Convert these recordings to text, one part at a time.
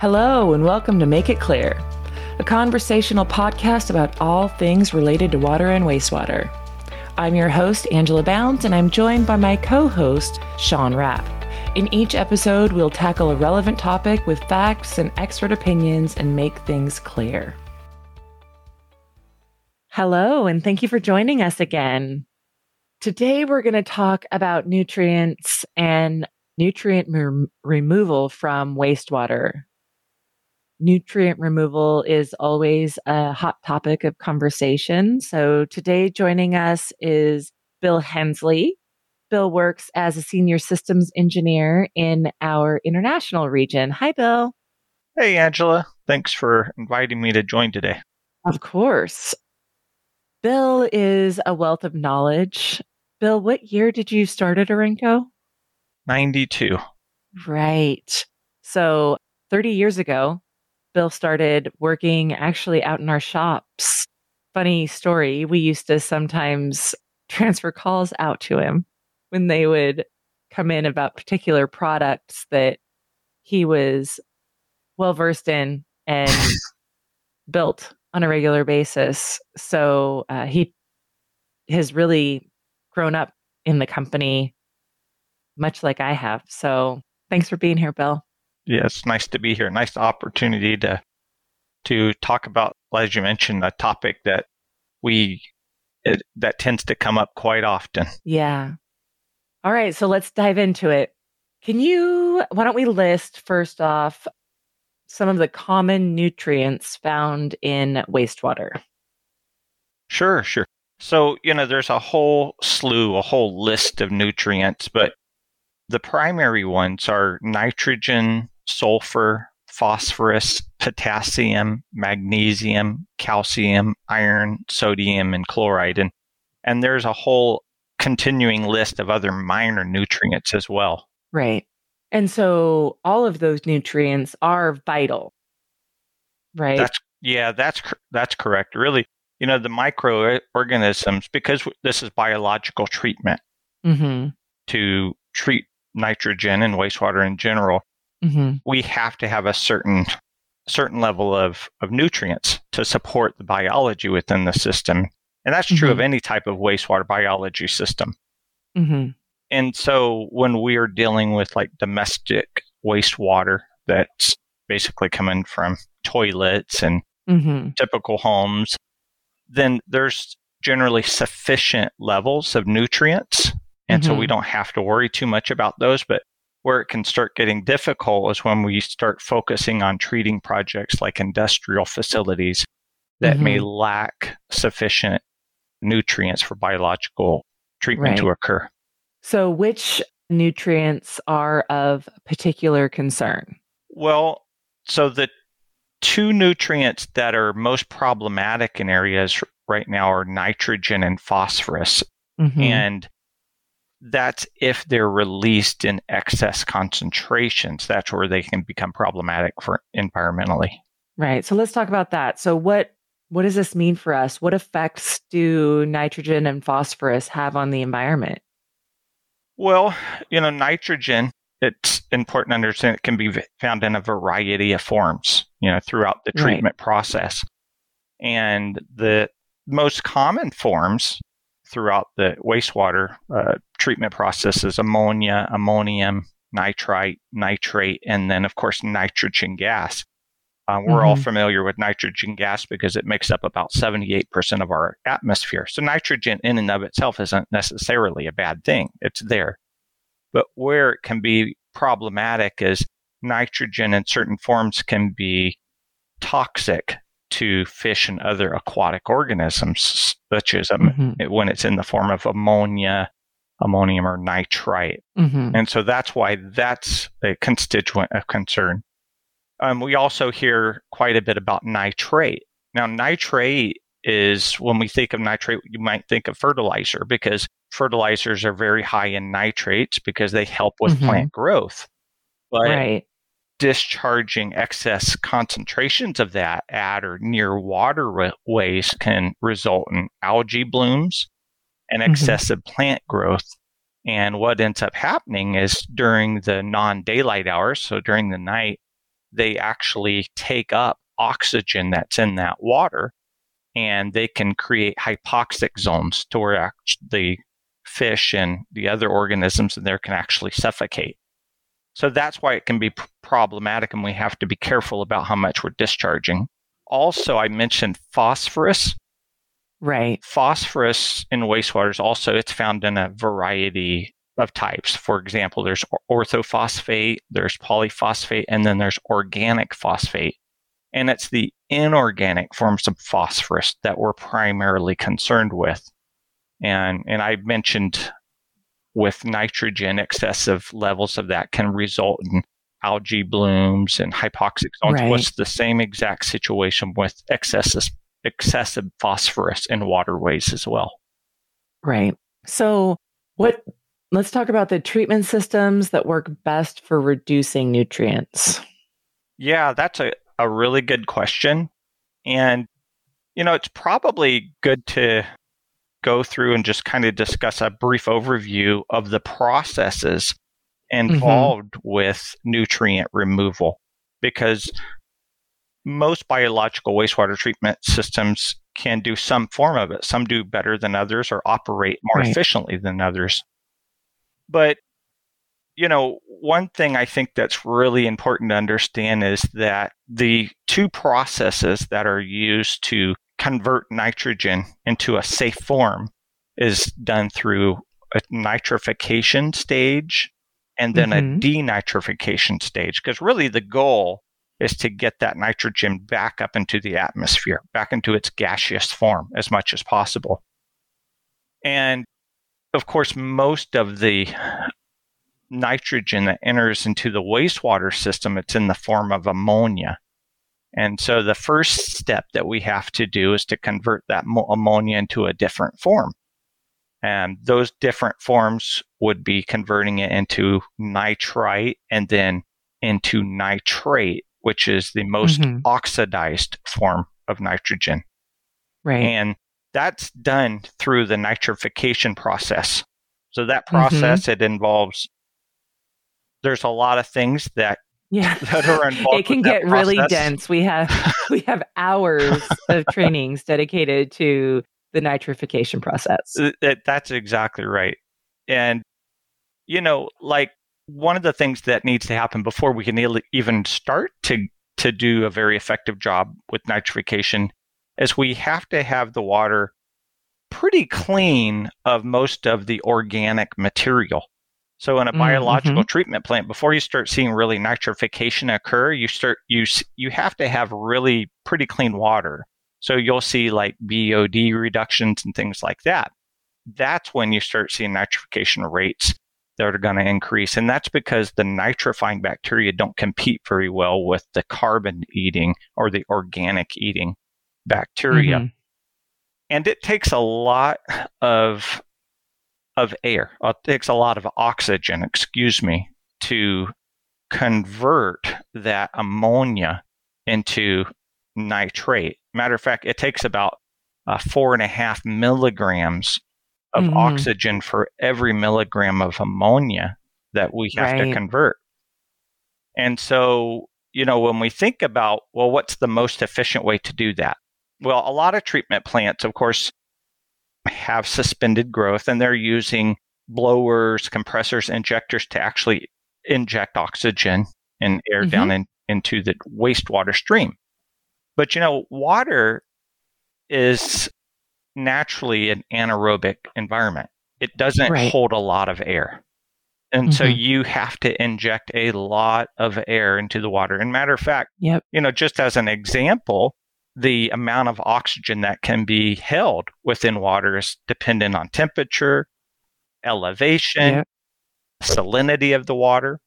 Hello, and welcome to Make It Clear, a conversational podcast about all things related to water and wastewater. I'm your host, Angela Bounds, and I'm joined by my co host, Sean Rapp. In each episode, we'll tackle a relevant topic with facts and expert opinions and make things clear. Hello, and thank you for joining us again. Today, we're going to talk about nutrients and nutrient rem- removal from wastewater nutrient removal is always a hot topic of conversation. So today joining us is Bill Hensley. Bill works as a senior systems engineer in our international region. Hi, Bill. Hey, Angela. Thanks for inviting me to join today. Of course. Bill is a wealth of knowledge. Bill, what year did you start at Orenco? 92. Right. So 30 years ago, Bill started working actually out in our shops. Funny story, we used to sometimes transfer calls out to him when they would come in about particular products that he was well versed in and built on a regular basis. So uh, he has really grown up in the company, much like I have. So thanks for being here, Bill yeah, it's nice to be here. Nice opportunity to to talk about, as you mentioned, a topic that we it, that tends to come up quite often. Yeah. All right, so let's dive into it. Can you? Why don't we list first off some of the common nutrients found in wastewater? Sure, sure. So, you know, there's a whole slew, a whole list of nutrients, but the primary ones are nitrogen, sulfur, phosphorus, potassium, magnesium, calcium, iron, sodium, and chloride. And, and there's a whole continuing list of other minor nutrients as well. Right. And so all of those nutrients are vital. Right. That's yeah, that's that's correct. Really, you know, the microorganisms because this is biological treatment mm-hmm. to treat nitrogen and wastewater in general mm-hmm. we have to have a certain certain level of, of nutrients to support the biology within the system. And that's true mm-hmm. of any type of wastewater biology system. Mm-hmm. And so when we are dealing with like domestic wastewater that's basically coming from toilets and mm-hmm. typical homes, then there's generally sufficient levels of nutrients. And so we mm-hmm. don't have to worry too much about those. But where it can start getting difficult is when we start focusing on treating projects like industrial facilities that mm-hmm. may lack sufficient nutrients for biological treatment right. to occur. So, which nutrients are of particular concern? Well, so the two nutrients that are most problematic in areas right now are nitrogen and phosphorus. Mm-hmm. And that's if they're released in excess concentrations. That's where they can become problematic for environmentally. Right. So let's talk about that. So what what does this mean for us? What effects do nitrogen and phosphorus have on the environment? Well, you know, nitrogen, it's important to understand it can be found in a variety of forms, you know, throughout the treatment right. process. And the most common forms throughout the wastewater uh, treatment processes ammonia, ammonium, nitrite, nitrate, and then, of course, nitrogen gas. Uh, we're mm-hmm. all familiar with nitrogen gas because it makes up about 78% of our atmosphere. So, nitrogen in and of itself isn't necessarily a bad thing, it's there. But where it can be problematic is nitrogen in certain forms can be toxic to fish and other aquatic organisms, such as um, mm-hmm. when it's in the form of ammonia, ammonium, or nitrite. Mm-hmm. And so that's why that's a constituent of concern. Um, we also hear quite a bit about nitrate. Now, nitrate is when we think of nitrate, you might think of fertilizer because fertilizers are very high in nitrates because they help with mm-hmm. plant growth. But right discharging excess concentrations of that at or near waterways can result in algae blooms and mm-hmm. excessive mm-hmm. plant growth. And what ends up happening is during the non daylight hours, so during the night, they actually take up oxygen that's in that water and they can create hypoxic zones to where the fish and the other organisms in there can actually suffocate. So that's why it can be problematic and we have to be careful about how much we're discharging. Also, I mentioned phosphorus. Right. Phosphorus in wastewater is also it's found in a variety of types. For example, there's orthophosphate, there's polyphosphate, and then there's organic phosphate. And it's the inorganic forms of phosphorus that we're primarily concerned with. And, and I mentioned with nitrogen, excessive levels of that can result in algae blooms and hypoxic zones. Right. What's the same exact situation with excessive, excessive phosphorus in waterways as well? Right. So, what let's talk about the treatment systems that work best for reducing nutrients. Yeah, that's a, a really good question. And, you know, it's probably good to go through and just kind of discuss a brief overview of the processes involved mm-hmm. with nutrient removal because most biological wastewater treatment systems can do some form of it. Some do better than others or operate more right. efficiently than others. But, you know, one thing I think that's really important to understand is that the two processes that are used to convert nitrogen into a safe form is done through a nitrification stage and then mm-hmm. a denitrification stage. Because really the goal is to get that nitrogen back up into the atmosphere, back into its gaseous form as much as possible. And of course, most of the nitrogen that enters into the wastewater system, it's in the form of ammonia. And so the first step that we have to do is to convert that ammonia into a different form. And those different forms would be converting it into nitrite and then into nitrate, which is the most mm-hmm. oxidized form of nitrogen. Right. And that's done through the nitrification process. So that mm-hmm. process, mm-hmm. it involves, there's a lot of things that yeah that are involved it can get really dense we have we have hours of trainings dedicated to the nitrification process that's exactly right and you know like one of the things that needs to happen before we can even start to to do a very effective job with nitrification is we have to have the water pretty clean of most of the organic material so in a mm, biological mm-hmm. treatment plant, before you start seeing really nitrification occur, you start you you have to have really pretty clean water. So you'll see like BOD reductions and things like that. That's when you start seeing nitrification rates that are going to increase, and that's because the nitrifying bacteria don't compete very well with the carbon eating or the organic eating bacteria. Mm-hmm. And it takes a lot of of air. It takes a lot of oxygen, excuse me, to convert that ammonia into nitrate. Matter of fact, it takes about uh, four and a half milligrams of mm-hmm. oxygen for every milligram of ammonia that we have right. to convert. And so, you know, when we think about, well, what's the most efficient way to do that? Well, a lot of treatment plants, of course, have suspended growth and they're using blowers, compressors, injectors to actually inject oxygen and air mm-hmm. down in, into the wastewater stream. But you know, water is naturally an anaerobic environment. It doesn't right. hold a lot of air. And mm-hmm. so you have to inject a lot of air into the water. And matter of fact, yep. you know, just as an example, the amount of oxygen that can be held within water is dependent on temperature, elevation, yeah. salinity of the water.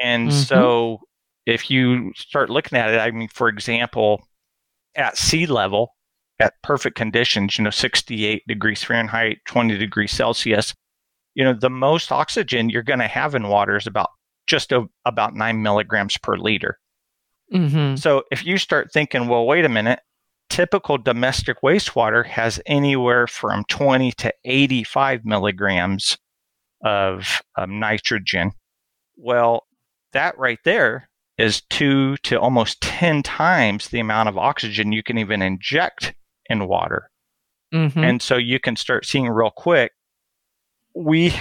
And mm-hmm. so if you start looking at it, I mean, for example, at sea level, at perfect conditions, you know, 68 degrees Fahrenheit, 20 degrees Celsius, you know, the most oxygen you're going to have in water is about just a, about nine milligrams per liter. Mm-hmm. So if you start thinking, well, wait a minute, typical domestic wastewater has anywhere from 20 to 85 milligrams of um, nitrogen. Well, that right there is two to almost 10 times the amount of oxygen you can even inject in water. Mm-hmm. And so you can start seeing real quick we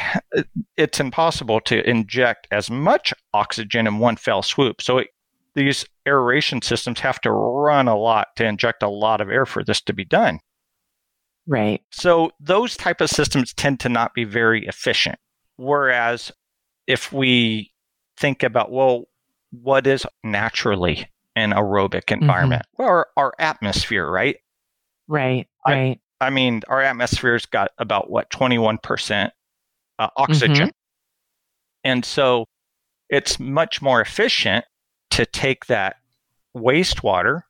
it's impossible to inject as much oxygen in one fell swoop. So it, these aeration systems have to run a lot to inject a lot of air for this to be done. Right. So those type of systems tend to not be very efficient. Whereas if we think about well, what is naturally an aerobic mm-hmm. environment? Mm-hmm. Well, our, our, atmosphere, right? Right. Right. I, I mean, our atmosphere's got about what twenty one percent uh, oxygen. Mm-hmm. And so it's much more efficient to take that wastewater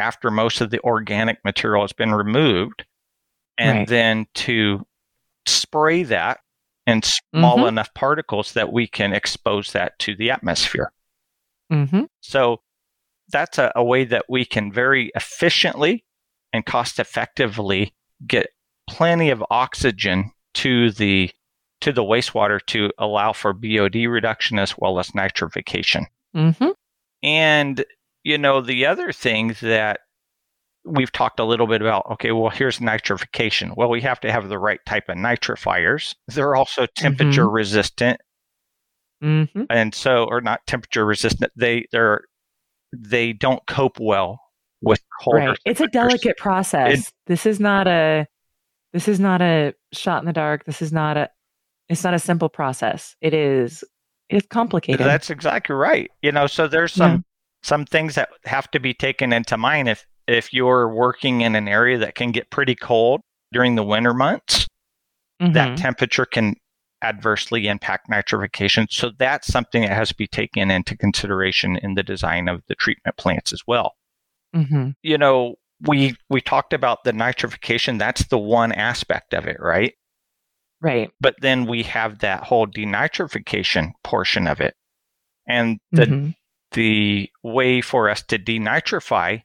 after most of the organic material has been removed and right. then to spray that in small mm-hmm. enough particles that we can expose that to the atmosphere. Mm-hmm. So that's a, a way that we can very efficiently and cost effectively get plenty of oxygen to the to the wastewater to allow for BOD reduction as well as nitrification. Mm-hmm. And, you know, the other thing that we've talked a little bit about okay, well, here's nitrification. Well, we have to have the right type of nitrifiers. They're also temperature mm-hmm. resistant. Mm-hmm. And so, or not temperature resistant, they, they're, they don't cope well with cold. Right. It's a delicate process. It, this is not a, this is not a shot in the dark. This is not a, it's not a simple process. It is it's complicated. That's exactly right. You know, so there's some yeah. some things that have to be taken into mind if if you're working in an area that can get pretty cold during the winter months, mm-hmm. that temperature can adversely impact nitrification. So that's something that has to be taken into consideration in the design of the treatment plants as well. Mm-hmm. You know, we we talked about the nitrification. That's the one aspect of it, right? Right. But then we have that whole denitrification portion of it. And the mm-hmm. the way for us to denitrify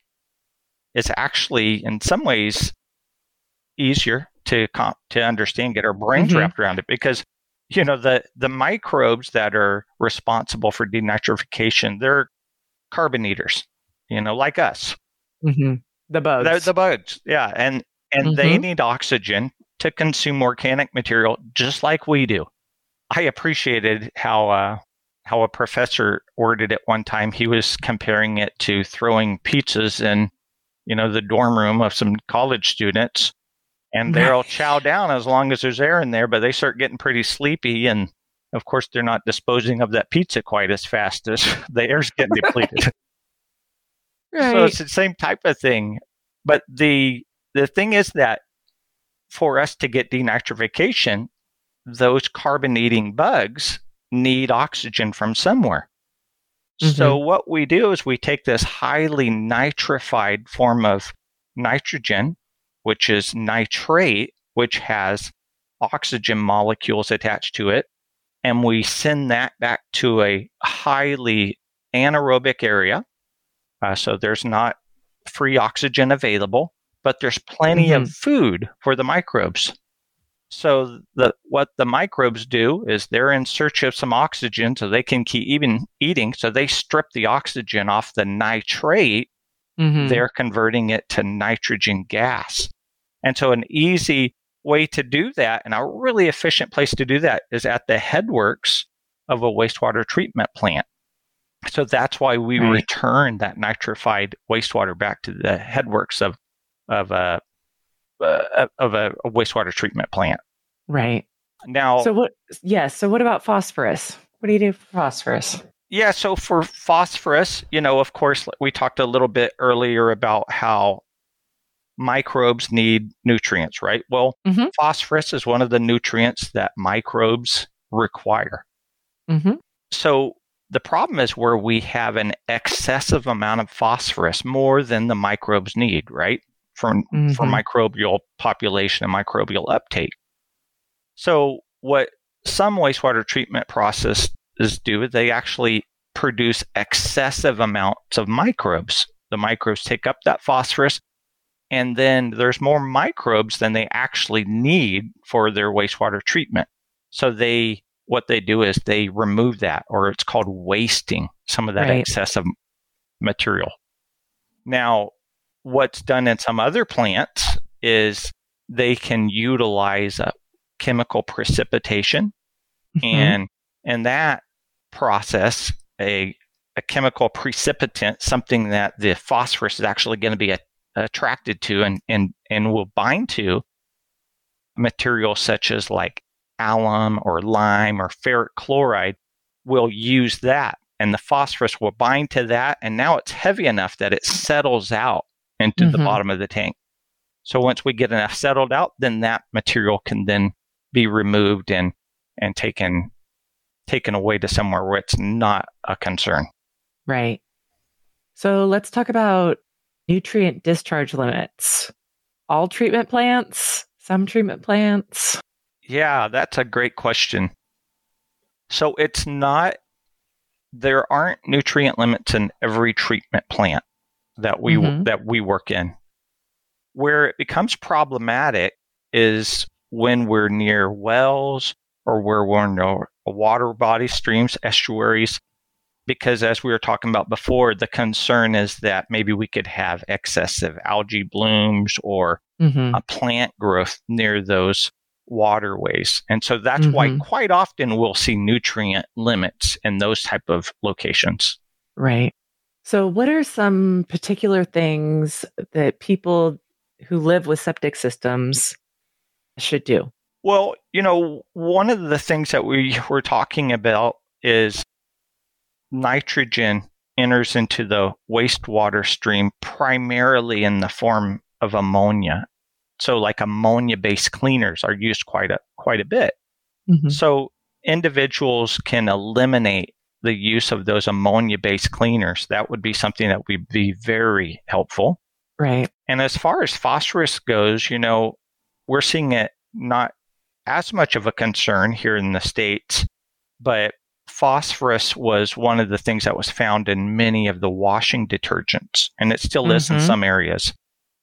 is actually in some ways easier to comp- to understand, get our brains mm-hmm. wrapped around it because you know the the microbes that are responsible for denitrification, they're carbon eaters, you know, like us. Mm-hmm. The bugs. They're the bugs, yeah, and and they mm-hmm. need oxygen to consume organic material just like we do. I appreciated how uh, how a professor worded it one time. He was comparing it to throwing pizzas in, you know, the dorm room of some college students, and they'll chow down as long as there's air in there, but they start getting pretty sleepy, and of course they're not disposing of that pizza quite as fast as the air's getting depleted. Right. So it's the same type of thing, but the the thing is that for us to get denitrification, those carbon eating bugs need oxygen from somewhere. Mm-hmm. So, what we do is we take this highly nitrified form of nitrogen, which is nitrate, which has oxygen molecules attached to it, and we send that back to a highly anaerobic area. Uh, so, there's not free oxygen available but there's plenty mm-hmm. of food for the microbes. So the what the microbes do is they're in search of some oxygen so they can keep even eating. So they strip the oxygen off the nitrate. Mm-hmm. They're converting it to nitrogen gas. And so an easy way to do that and a really efficient place to do that is at the headworks of a wastewater treatment plant. So that's why we right. return that nitrified wastewater back to the headworks of of a uh, of a, a, wastewater treatment plant. Right. Now, so what? Yes. Yeah, so what about phosphorus? What do you do for phosphorus? Yeah. So for phosphorus, you know, of course, we talked a little bit earlier about how microbes need nutrients, right? Well, mm-hmm. phosphorus is one of the nutrients that microbes require. Mm-hmm. So the problem is where we have an excessive amount of phosphorus, more than the microbes need, right? for, mm-hmm. for microbial population and microbial uptake. So, what some wastewater treatment processes do is they actually produce excessive amounts of microbes. The microbes take up that phosphorus, and then there's more microbes than they actually need for their wastewater treatment. So they what they do is they remove that, or it's called wasting some of that Right. excessive material. Now, what's done in some other plants is they can utilize a chemical precipitation Mhm. and in that process a a chemical precipitant something that the phosphorus is actually going to be a, attracted to and, and and will bind to materials such as like alum or lime or ferric chloride will use that and the phosphorus will bind to that and now it's heavy enough that it settles out into the Mhm. bottom of the tank so once we get enough settled out then that material can then be removed and and taken taken away to somewhere where it's not a concern Right. So let's talk about nutrient discharge limits. All treatment plants, some treatment plants. Yeah, that's a great question. So it's not, there aren't nutrient limits in every treatment plant that we Mhm. that we work in. Where it becomes problematic is when we're near wells or where we're near water body streams, estuaries, because as we were talking about before, the concern is that maybe we could have excessive algae blooms or Mm-hmm. a plant growth near those waterways. And so that's why Mhm. quite often we'll see nutrient limits in those type of locations. Right. So, what are some particular things that people who live with septic systems should do? Well, you know, one of the things that we were talking about is nitrogen enters into the wastewater stream primarily in the form of ammonia. So like ammonia based cleaners are used quite a quite a bit. Mhm. So individuals can eliminate the use of those ammonia based cleaners. That would be something that would be very helpful. Right. And as far as phosphorus goes, you know, we're seeing it not as much of a concern here in the States, but phosphorus was one of the things that was found in many of the washing detergents, and it still is in Mhm. some areas.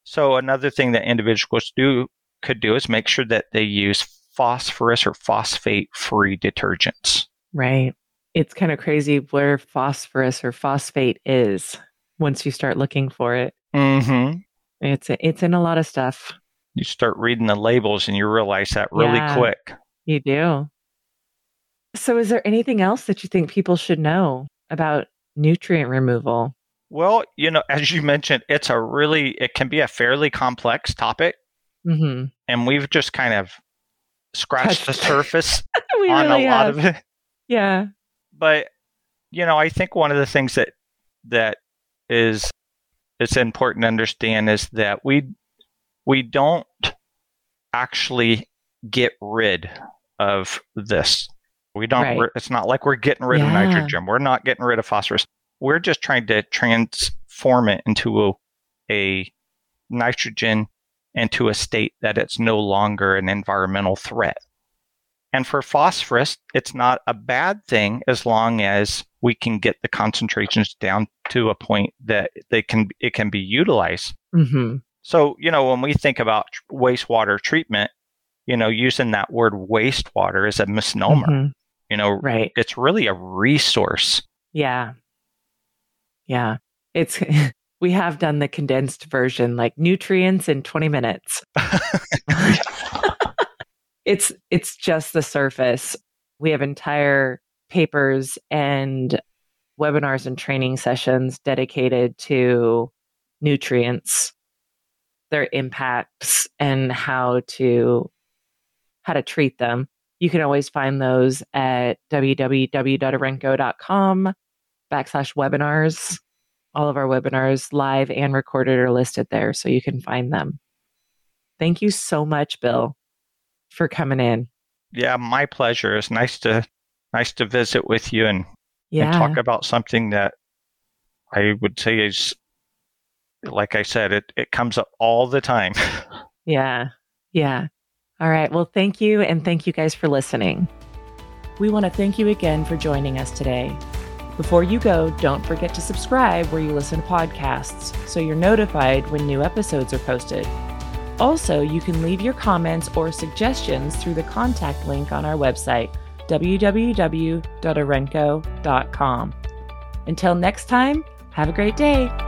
So another thing that individuals do could do is make sure that they use phosphorus or phosphate free detergents. Right. It's kind of crazy where phosphorus or phosphate is once you start looking for it. Mm-hmm. It's it's in a lot of stuff. You start reading the labels and you realize that really Yeah. quick. You do. So, is there anything else that you think people should know about nutrient removal? Well, you know, as you mentioned, it's a really, it can be a fairly complex topic, hmm and we've just kind of scratched the surface on really a lot have. of it. Yeah. But you know, I think one of the things that that is it's important to understand is that we we don't actually get rid of this. We don't. Right. It's not like we're getting rid of nitrogen. We're not getting rid of phosphorus. We're just trying to transform it into a, a nitrogen into a state that it's no longer an environmental threat. And for phosphorus, it's not a bad thing as long as we can get the concentrations down to a point that they can it can be utilized. hmm So, you know, when we think about wastewater treatment, you know, using that word wastewater is a misnomer. Mhm. You know, Right. it's really a resource. Yeah. Yeah. It's we have done the condensed version, like nutrients in 20 minutes. it's it's just the surface. We have entire papers and webinars and training sessions dedicated to nutrients, their impacts and how to how to treat them. You can always find those at www.orenco.com backslash webinars. All of our webinars, live and recorded, are listed there, so you can find them. Thank you so much, Bill, for coming in. Yeah, my pleasure. It's nice to nice to visit with you and, Yeah. and talk about something that I would say is like I said, it, it comes up all the time. Yeah. Yeah. All right. Well, thank you. And thank you guys for listening. We want to thank you again for joining us today. Before you go, don't forget to subscribe where you listen to podcasts so you're notified when new episodes are posted. Also, you can leave your comments or suggestions through the contact link on our website, www.orenco.com. Until next time, have a great day.